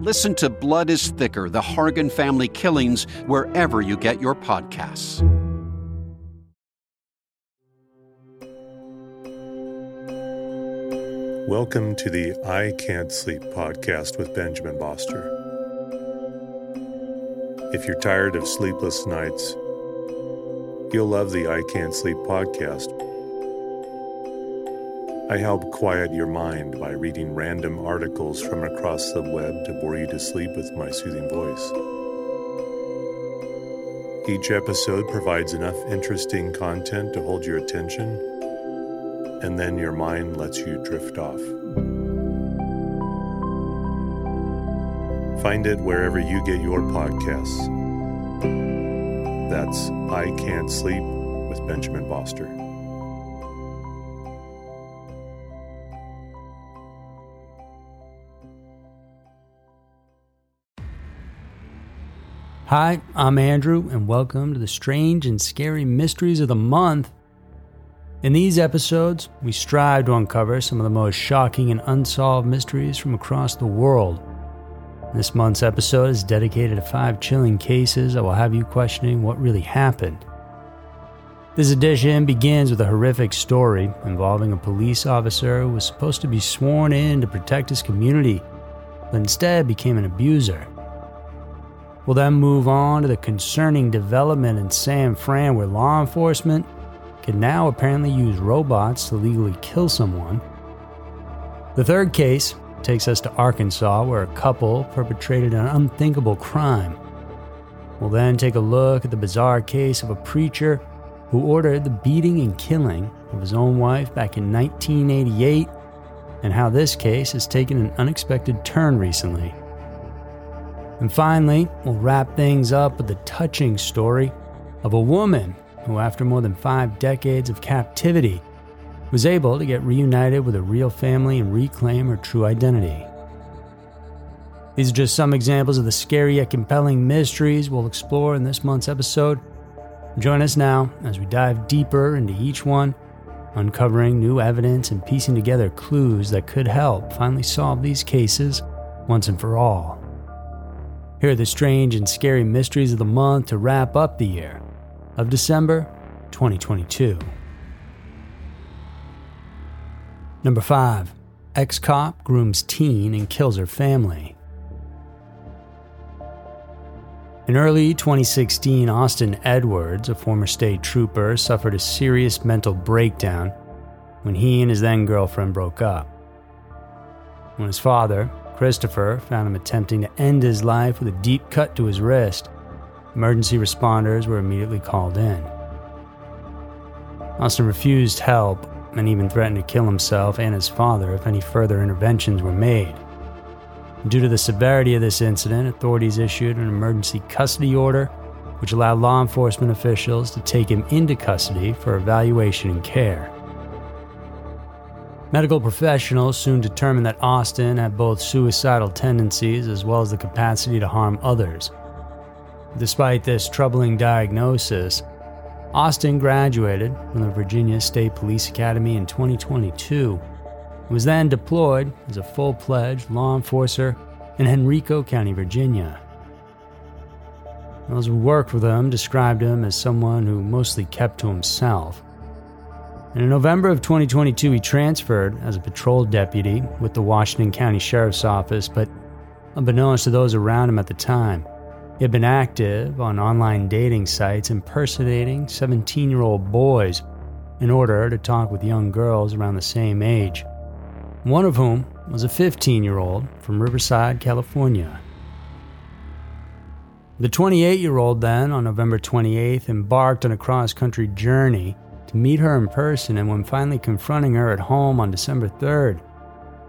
Listen to Blood is Thicker The Hargan Family Killings wherever you get your podcasts. Welcome to the I Can't Sleep podcast with Benjamin Boster. If you're tired of sleepless nights, you'll love the I Can't Sleep podcast. I help quiet your mind by reading random articles from across the web to bore you to sleep with my soothing voice. Each episode provides enough interesting content to hold your attention and then your mind lets you drift off. Find it wherever you get your podcasts. That's I Can't Sleep with Benjamin Boster. Hi, I'm Andrew, and welcome to the strange and scary mysteries of the month in these episodes, we strive to uncover some of the most shocking and unsolved mysteries from across the world. This month's episode is dedicated to five chilling cases that will have you questioning what really happened. This edition begins with a horrific story involving a police officer who was supposed to be sworn in to protect his community, but instead became an abuser. We'll then move on to the concerning development in San Fran where law enforcement can now apparently use robots to legally kill someone. The third case takes us to Arkansas, where a couple perpetrated an unthinkable crime. We'll then take a look at the bizarre case of a preacher who ordered the beating and killing of his own wife back in 1988, and how this case has taken an unexpected turn recently. And finally, we'll wrap things up with the touching story of a woman who, after more than five decades of captivity, was able to get reunited with a real family and reclaim her true identity. These are just some examples of the scary yet compelling mysteries we'll explore in this month's episode. Join us now as we dive deeper into each one, uncovering new evidence and piecing together clues that could help finally solve these cases once and for all. Here are the strange and scary mysteries of the month to wrap up the year of December 2022. Number 5. Ex cop grooms teen and kills her family. In early 2016, Austin Edwards, a former state trooper, suffered a serious mental breakdown when he and his then girlfriend broke up. When his father, Christopher, found him attempting to end his life with a deep cut to his wrist, Emergency responders were immediately called in. Austin refused help and even threatened to kill himself and his father if any further interventions were made. Due to the severity of this incident, authorities issued an emergency custody order, which allowed law enforcement officials to take him into custody for evaluation and care. Medical professionals soon determined that Austin had both suicidal tendencies as well as the capacity to harm others. Despite this troubling diagnosis, Austin graduated from the Virginia State Police Academy in 2022 and was then deployed as a full pledged law enforcer in Henrico County, Virginia. Those who worked with him described him as someone who mostly kept to himself. And in November of 2022, he transferred as a patrol deputy with the Washington County Sheriff's Office, but unbeknownst to those around him at the time, he had been active on online dating sites impersonating 17 year old boys in order to talk with young girls around the same age, one of whom was a 15 year old from Riverside, California. The 28 year old then, on November 28th, embarked on a cross country journey to meet her in person, and when finally confronting her at home on December 3rd,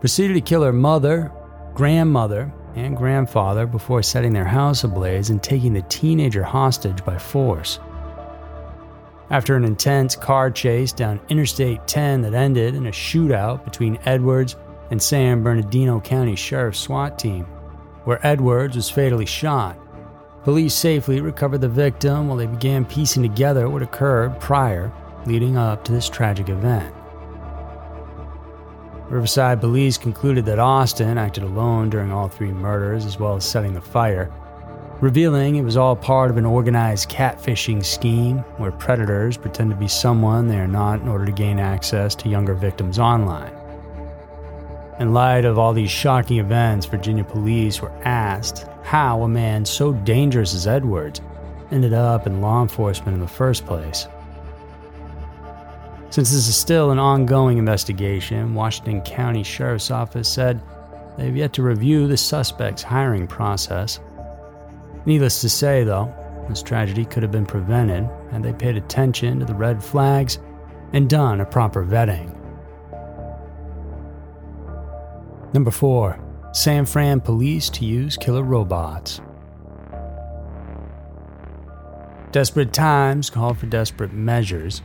proceeded to kill her mother, grandmother, and grandfather before setting their house ablaze and taking the teenager hostage by force. After an intense car chase down Interstate 10 that ended in a shootout between Edwards and San Bernardino County Sheriff's SWAT team, where Edwards was fatally shot, Police safely recovered the victim while they began piecing together what occurred prior, leading up to this tragic event. Riverside police concluded that Austin acted alone during all three murders as well as setting the fire, revealing it was all part of an organized catfishing scheme where predators pretend to be someone they are not in order to gain access to younger victims online. In light of all these shocking events, Virginia police were asked how a man so dangerous as Edwards ended up in law enforcement in the first place. Since this is still an ongoing investigation, Washington County Sheriff's Office said they've yet to review the suspect's hiring process. Needless to say, though, this tragedy could have been prevented had they paid attention to the red flags and done a proper vetting. Number 4. San Fran police to use killer robots. Desperate times call for desperate measures.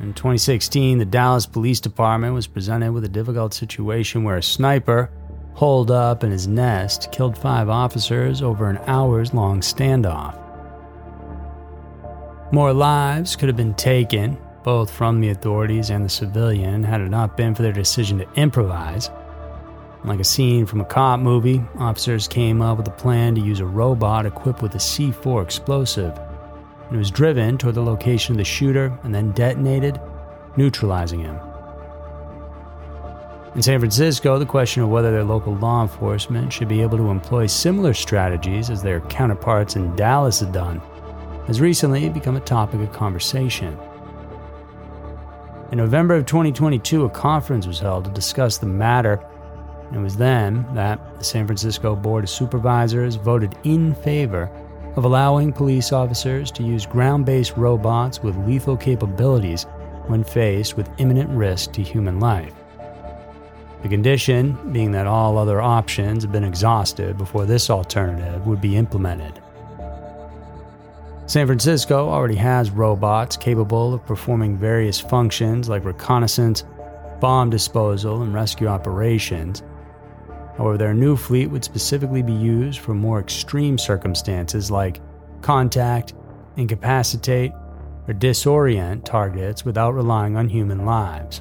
In 2016, the Dallas Police Department was presented with a difficult situation where a sniper, holed up in his nest, killed five officers over an hours long standoff. More lives could have been taken, both from the authorities and the civilian, had it not been for their decision to improvise like a scene from a cop movie, officers came up with a plan to use a robot equipped with a C4 explosive. It was driven toward the location of the shooter and then detonated, neutralizing him. In San Francisco, the question of whether their local law enforcement should be able to employ similar strategies as their counterparts in Dallas had done has recently become a topic of conversation. In November of 2022, a conference was held to discuss the matter and it was then that the San Francisco Board of Supervisors voted in favor of allowing police officers to use ground based robots with lethal capabilities when faced with imminent risk to human life. The condition being that all other options have been exhausted before this alternative would be implemented. San Francisco already has robots capable of performing various functions like reconnaissance, bomb disposal, and rescue operations, However, their new fleet would specifically be used for more extreme circumstances like contact, incapacitate, or disorient targets without relying on human lives.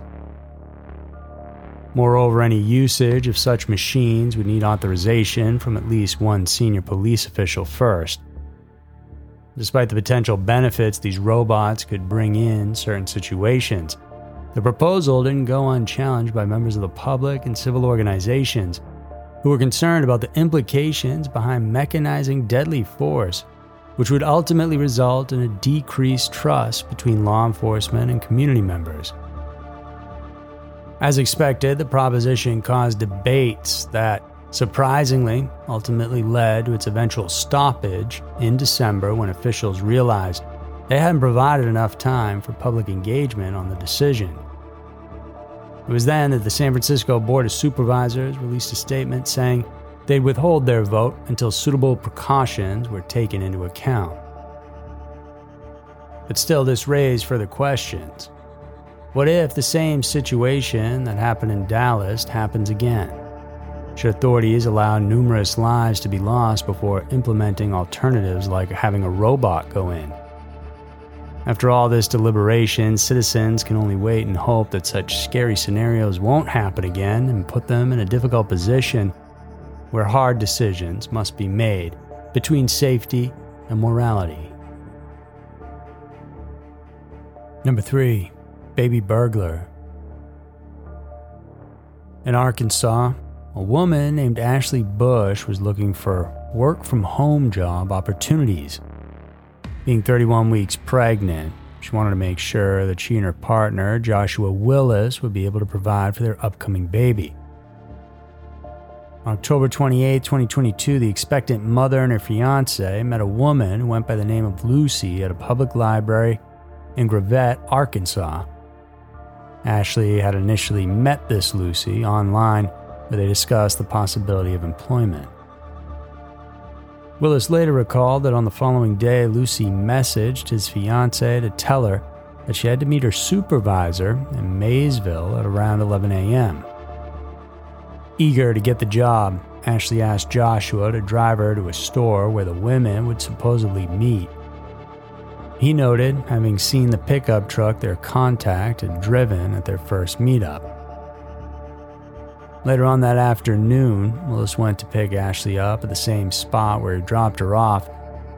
Moreover, any usage of such machines would need authorization from at least one senior police official first. Despite the potential benefits these robots could bring in certain situations, the proposal didn't go unchallenged by members of the public and civil organizations who were concerned about the implications behind mechanizing deadly force, which would ultimately result in a decreased trust between law enforcement and community members. As expected, the proposition caused debates that, surprisingly, ultimately led to its eventual stoppage in December when officials realized they hadn't provided enough time for public engagement on the decision. It was then that the San Francisco Board of Supervisors released a statement saying they'd withhold their vote until suitable precautions were taken into account. But still, this raised further questions. What if the same situation that happened in Dallas happens again? Should authorities allow numerous lives to be lost before implementing alternatives like having a robot go in? After all this deliberation, citizens can only wait and hope that such scary scenarios won't happen again and put them in a difficult position where hard decisions must be made between safety and morality. Number 3. Baby Burglar. In Arkansas, a woman named Ashley Bush was looking for work from home job opportunities being 31 weeks pregnant, She wanted to make sure that she and her partner, Joshua Willis, would be able to provide for their upcoming baby. On October 28, 2022, the expectant mother and her fiance met a woman who went by the name of Lucy at a public library in Gravette, Arkansas. Ashley had initially met this Lucy online, where they discussed the possibility of employment. Willis later recalled that on the following day, Lucy messaged his fiancee to tell her that she had to meet her supervisor in Maysville at around 11 a.m. Eager to get the job, Ashley asked Joshua to drive her to a store where the women would supposedly meet. He noted having seen the pickup truck their contact had driven at their first meetup. Later on that afternoon, Willis went to pick Ashley up at the same spot where he dropped her off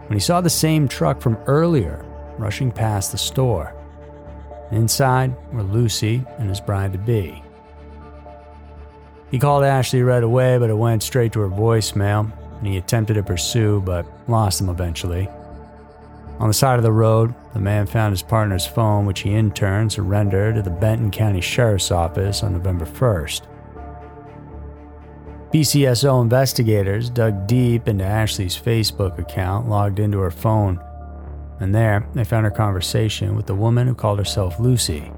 when he saw the same truck from earlier rushing past the store. Inside were Lucy and his bride to be. He called Ashley right away, but it went straight to her voicemail, and he attempted to pursue but lost him eventually. On the side of the road, the man found his partner's phone, which he in turn surrendered to the Benton County Sheriff's Office on November 1st. BCSO investigators dug deep into Ashley's Facebook account, logged into her phone, and there they found her conversation with the woman who called herself Lucy.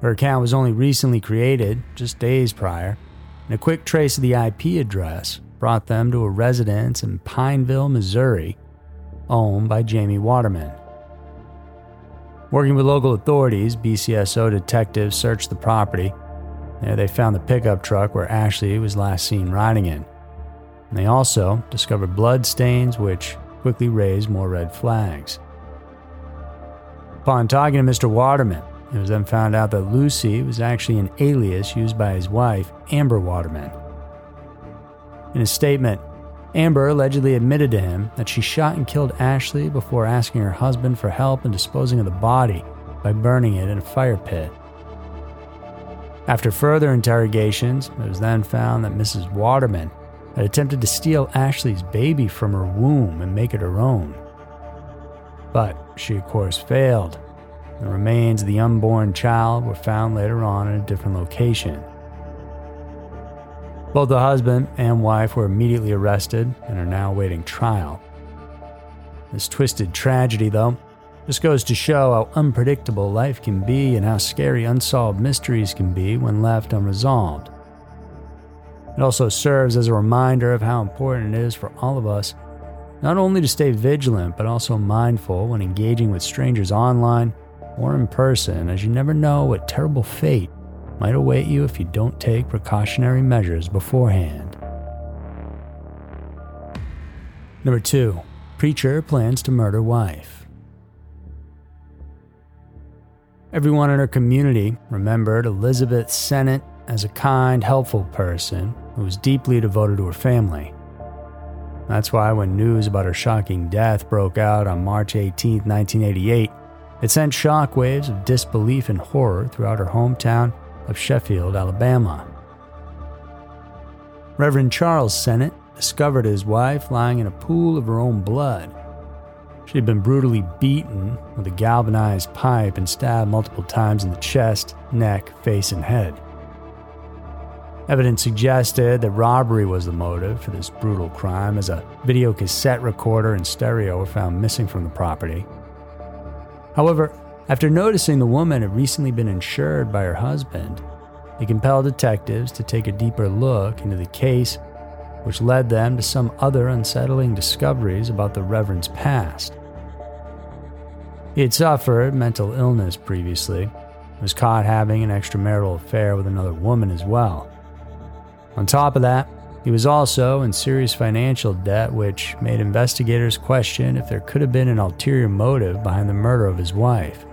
Her account was only recently created, just days prior, and a quick trace of the IP address brought them to a residence in Pineville, Missouri, owned by Jamie Waterman. Working with local authorities, BCSO detectives searched the property there they found the pickup truck where Ashley was last seen riding in. And they also discovered blood stains, which quickly raised more red flags. Upon talking to Mr. Waterman, it was then found out that Lucy was actually an alias used by his wife, Amber Waterman. In a statement, Amber allegedly admitted to him that she shot and killed Ashley before asking her husband for help in disposing of the body by burning it in a fire pit. After further interrogations, it was then found that Mrs. Waterman had attempted to steal Ashley's baby from her womb and make it her own. But she, of course, failed. The remains of the unborn child were found later on in a different location. Both the husband and wife were immediately arrested and are now awaiting trial. This twisted tragedy, though, this goes to show how unpredictable life can be and how scary unsolved mysteries can be when left unresolved. It also serves as a reminder of how important it is for all of us not only to stay vigilant, but also mindful when engaging with strangers online or in person, as you never know what terrible fate might await you if you don't take precautionary measures beforehand. Number two, preacher plans to murder wife. Everyone in her community remembered Elizabeth Sennett as a kind, helpful person who was deeply devoted to her family. That's why when news about her shocking death broke out on March 18, 1988, it sent shockwaves of disbelief and horror throughout her hometown of Sheffield, Alabama. Reverend Charles Sennett discovered his wife lying in a pool of her own blood she had been brutally beaten with a galvanized pipe and stabbed multiple times in the chest, neck, face, and head. Evidence suggested that robbery was the motive for this brutal crime, as a video cassette recorder and stereo were found missing from the property. However, after noticing the woman had recently been insured by her husband, they compelled detectives to take a deeper look into the case, which led them to some other unsettling discoveries about the Reverend's past. He had suffered mental illness previously, was caught having an extramarital affair with another woman as well. On top of that, he was also in serious financial debt, which made investigators question if there could have been an ulterior motive behind the murder of his wife.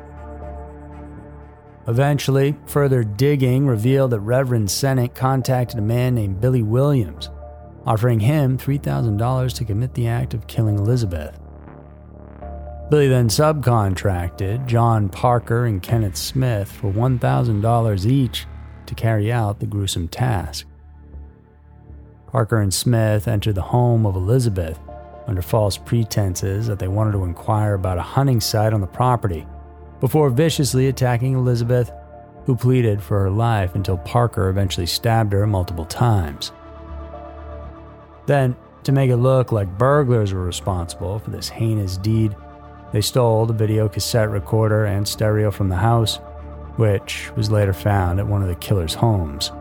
Eventually, further digging revealed that Reverend Sennett contacted a man named Billy Williams, offering him $3,000 to commit the act of killing Elizabeth. Billy then subcontracted John Parker and Kenneth Smith for $1,000 each to carry out the gruesome task. Parker and Smith entered the home of Elizabeth, under false pretenses that they wanted to inquire about a hunting site on the property before viciously attacking Elizabeth, who pleaded for her life until Parker eventually stabbed her multiple times. Then, to make it look like burglars were responsible for this heinous deed, they stole the video cassette recorder and stereo from the house, which was later found at one of the killer's homes.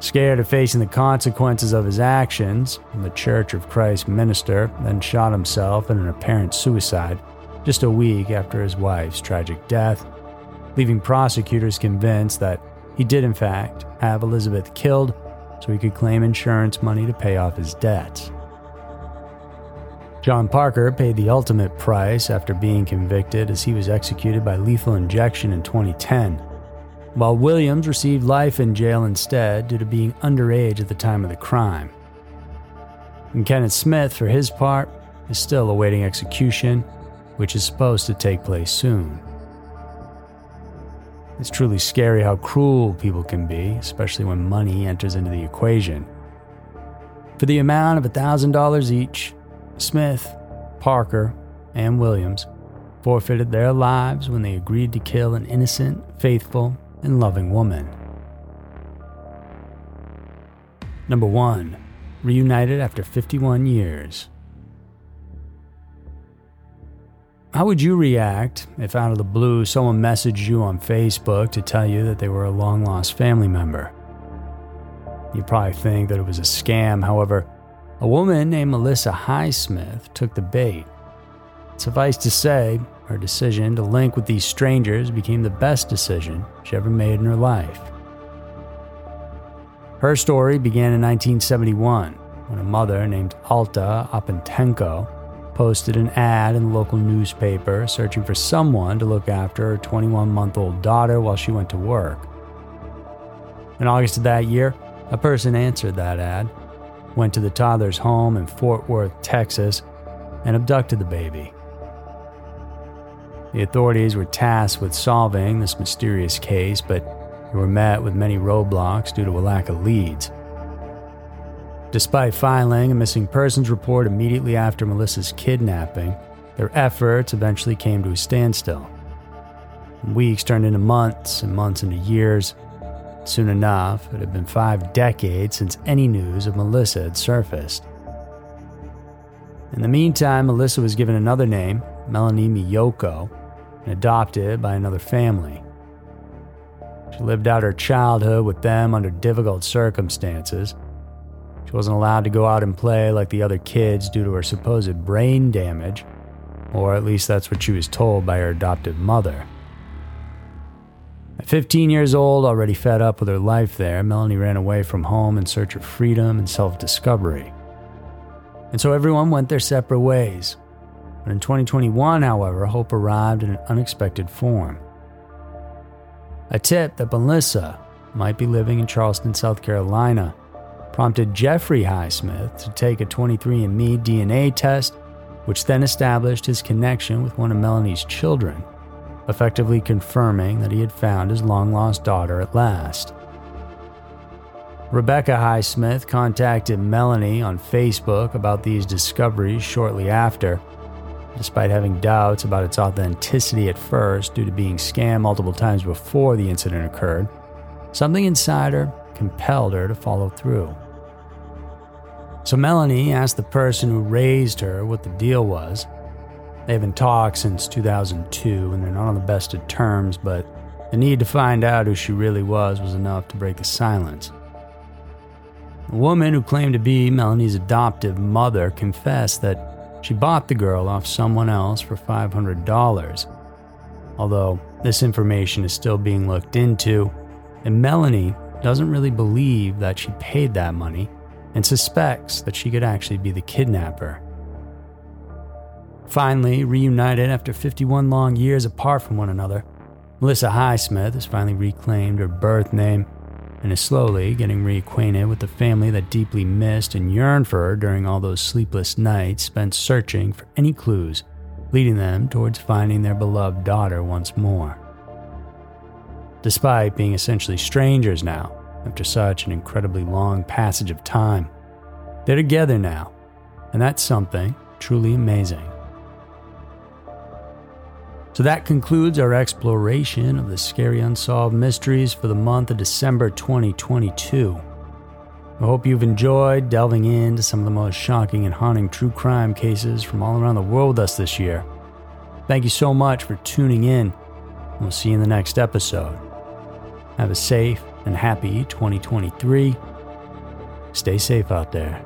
Scared of facing the consequences of his actions, the Church of Christ minister then shot himself in an apparent suicide just a week after his wife's tragic death, leaving prosecutors convinced that he did, in fact, have Elizabeth killed so he could claim insurance money to pay off his debts. John Parker paid the ultimate price after being convicted as he was executed by lethal injection in 2010, while Williams received life in jail instead due to being underage at the time of the crime. And Kenneth Smith, for his part, is still awaiting execution, which is supposed to take place soon. It's truly scary how cruel people can be, especially when money enters into the equation. For the amount of $1,000 each, Smith, Parker, and Williams forfeited their lives when they agreed to kill an innocent, faithful, and loving woman. Number 1. Reunited after 51 years. How would you react if out of the blue someone messaged you on Facebook to tell you that they were a long lost family member? You'd probably think that it was a scam. However, a woman named Melissa Highsmith took the bait. Suffice to say, her decision to link with these strangers became the best decision she ever made in her life. Her story began in 1971 when a mother named Alta Apantenco posted an ad in the local newspaper searching for someone to look after her 21 month old daughter while she went to work. In August of that year, a person answered that ad, went to the toddler's home in Fort Worth, Texas, and abducted the baby. The authorities were tasked with solving this mysterious case, but they were met with many roadblocks due to a lack of leads. Despite filing a missing persons report immediately after Melissa's kidnapping, their efforts eventually came to a standstill. Weeks turned into months and months into years. Soon enough, it had been five decades since any news of Melissa had surfaced. In the meantime, Melissa was given another name, Melanie Miyoko, and adopted by another family. She lived out her childhood with them under difficult circumstances she wasn't allowed to go out and play like the other kids due to her supposed brain damage, or at least that's what she was told by her adoptive mother. At 15 years old, already fed up with her life there, Melanie ran away from home in search of freedom and self discovery. And so everyone went their separate ways. But in 2021, however, hope arrived in an unexpected form. A tip that Melissa might be living in Charleston, South Carolina, prompted Jeffrey Highsmith to take a 23andMe DNA test, which then established his connection with one of Melanie's children, effectively confirming that he had found his long lost daughter at last. Rebecca Highsmith contacted Melanie on Facebook about these discoveries shortly after, despite having doubts about its authenticity at first due to being scammed multiple times before the incident occurred. Something inside her compelled her to follow through. So Melanie asked the person who raised her what the deal was. They haven't talked since 2002 and they're not on the best of terms, but the need to find out who she really was was enough to break the silence. The woman who claimed to be Melanie's adoptive mother confessed that she bought the girl off someone else for $500. Although this information is still being looked into, and Melanie doesn't really believe that she paid that money and suspects that she could actually be the kidnapper. Finally, reunited after 51 long years apart from one another, Melissa Highsmith has finally reclaimed her birth name and is slowly getting reacquainted with the family that deeply missed and yearned for her during all those sleepless nights spent searching for any clues leading them towards finding their beloved daughter once more. Despite being essentially strangers now, after such an incredibly long passage of time. They're together now, And that's something truly amazing. So that concludes our exploration of the scary unsolved mysteries for the month of December 2022. I hope you've enjoyed delving into some of the most shocking and haunting true crime cases from all around the world with us this year. Thank you so much for tuning in. We'll see you in the next episode. Have a safe and happy 2023. Stay safe out there.